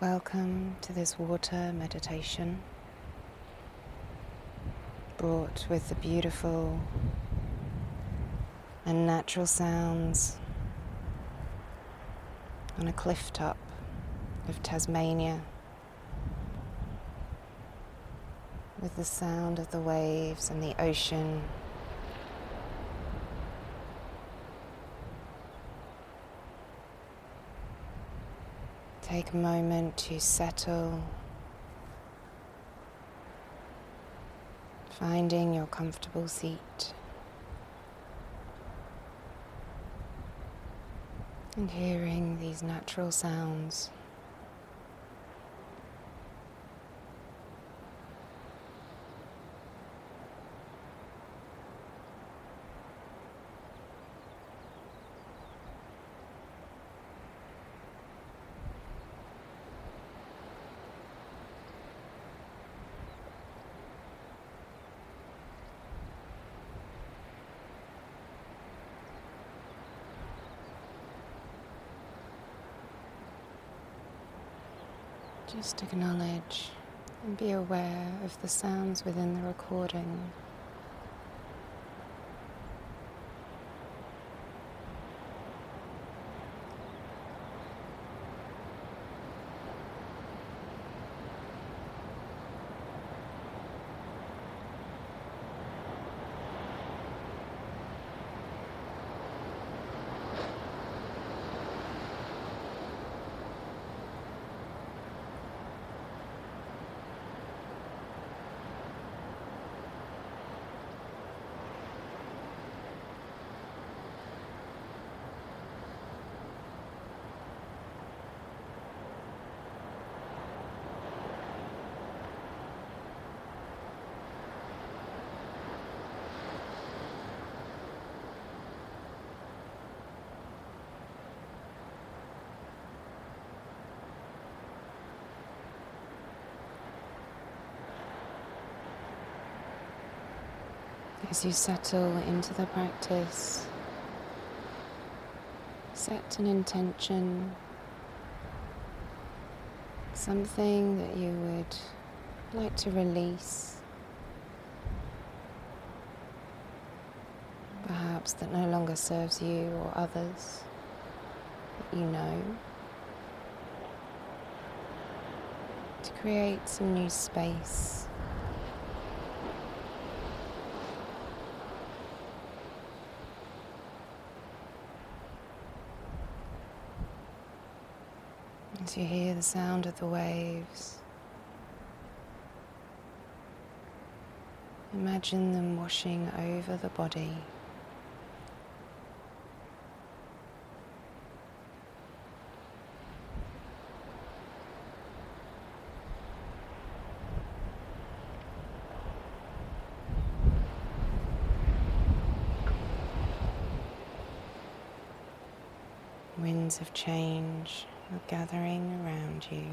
Welcome to this water meditation, brought with the beautiful and natural sounds on a cliff top of Tasmania, with the sound of the waves and the ocean. Take a moment to settle, finding your comfortable seat. And hearing these natural sounds. Just acknowledge and be aware of the sounds within the recording. As you settle into the practice, set an intention, something that you would like to release, perhaps that no longer serves you or others that you know, to create some new space. As you hear the sound of the waves, imagine them washing over the body. Winds of change are gathering around you.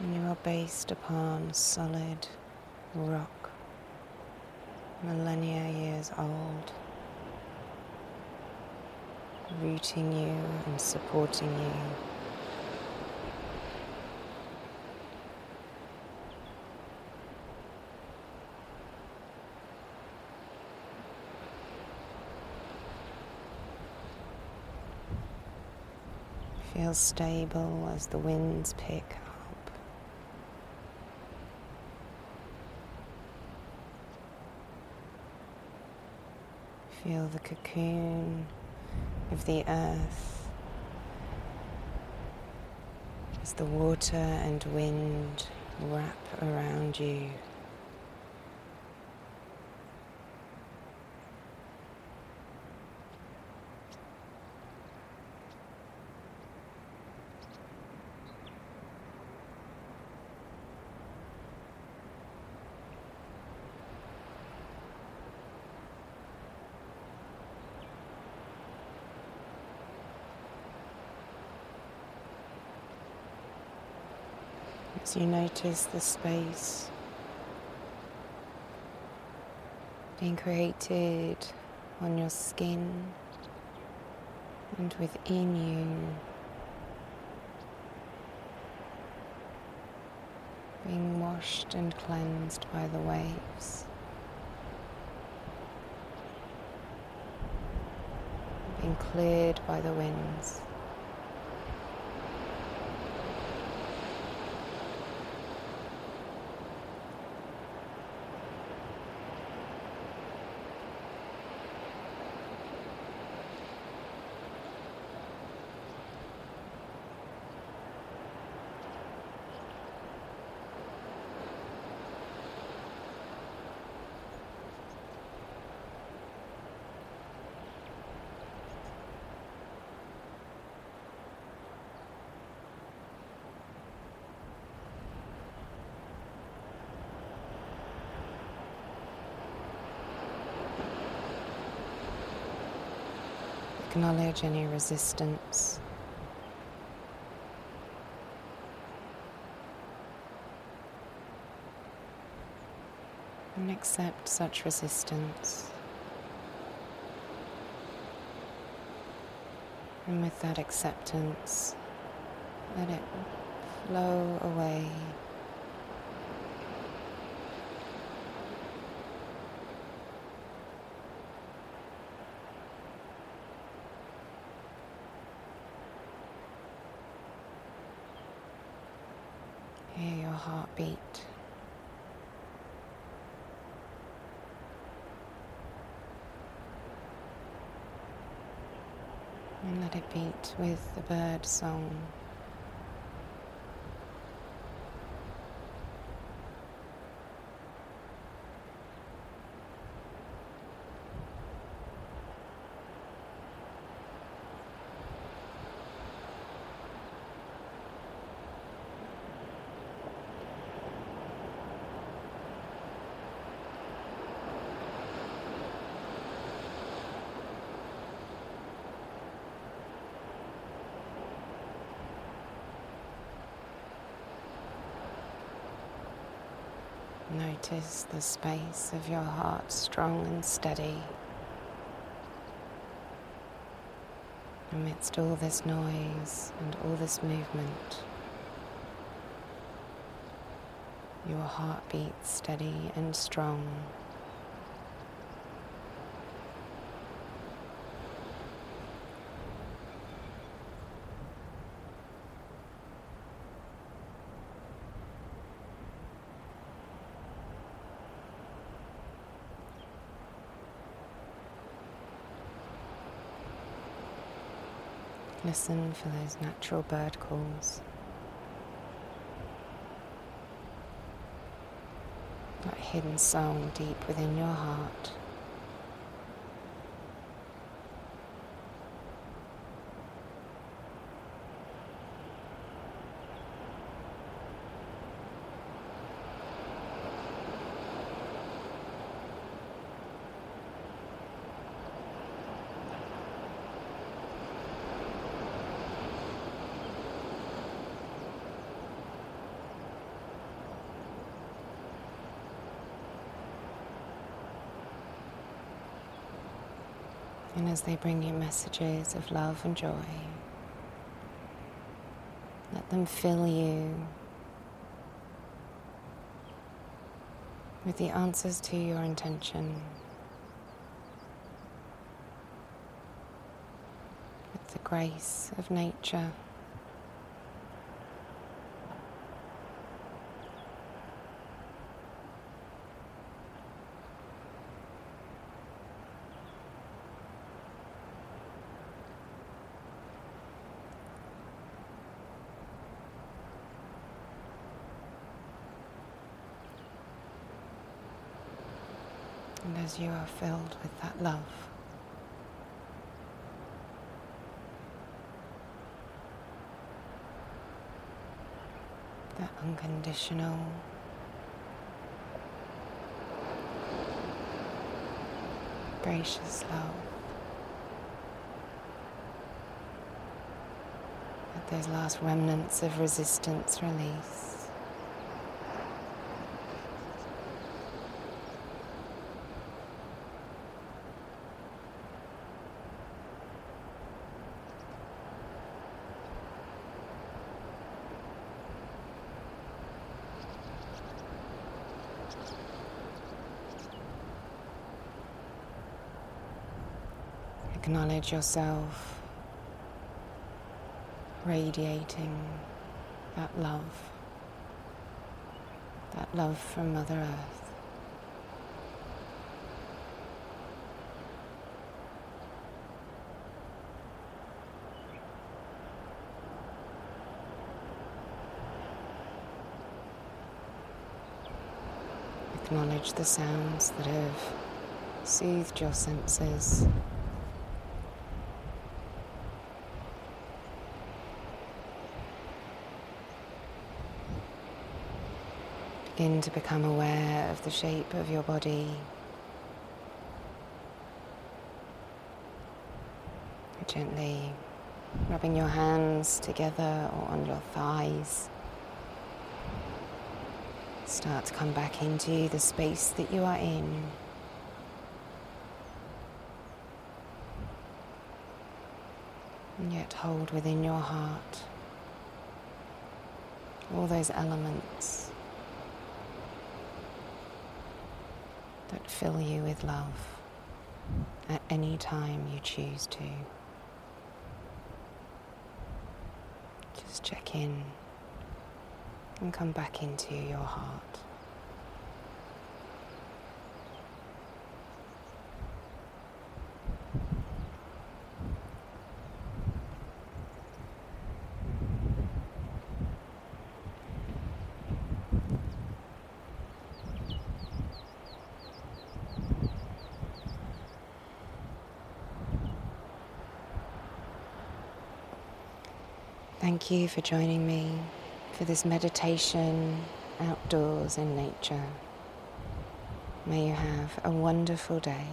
And you are based upon solid rock, millennia years old, rooting you and supporting you. Feel stable as the winds pick up. Feel the cocoon of the earth as the water and wind wrap around you. As you notice the space being created on your skin and within you. Being washed and cleansed by the waves. Being cleared by the winds. Acknowledge any resistance. And accept such resistance. And with that acceptance, let it flow away. Hear your heartbeat. And let it beat with the bird song. Notice the space of your heart strong and steady. Amidst all this noise and all this movement, your heart beats steady and strong. Listen for those natural bird calls. That hidden song deep within your heart. And as they bring you messages of love and joy, let them fill you with the answers to your intention, with the grace of nature. And as you are filled with that love, that unconditional, gracious love, let those last remnants of resistance release. Acknowledge yourself radiating that love, that love from Mother Earth. Acknowledge the sounds that have soothed your senses. Begin to become aware of the shape of your body. Gently rubbing your hands together or on your thighs. Start to come back into the space that you are in. And yet hold within your heart all those elements that fill you with love at any time you choose to. Just check in and come back into your heart. Thank you for joining me for this meditation outdoors in nature. May you have a wonderful day.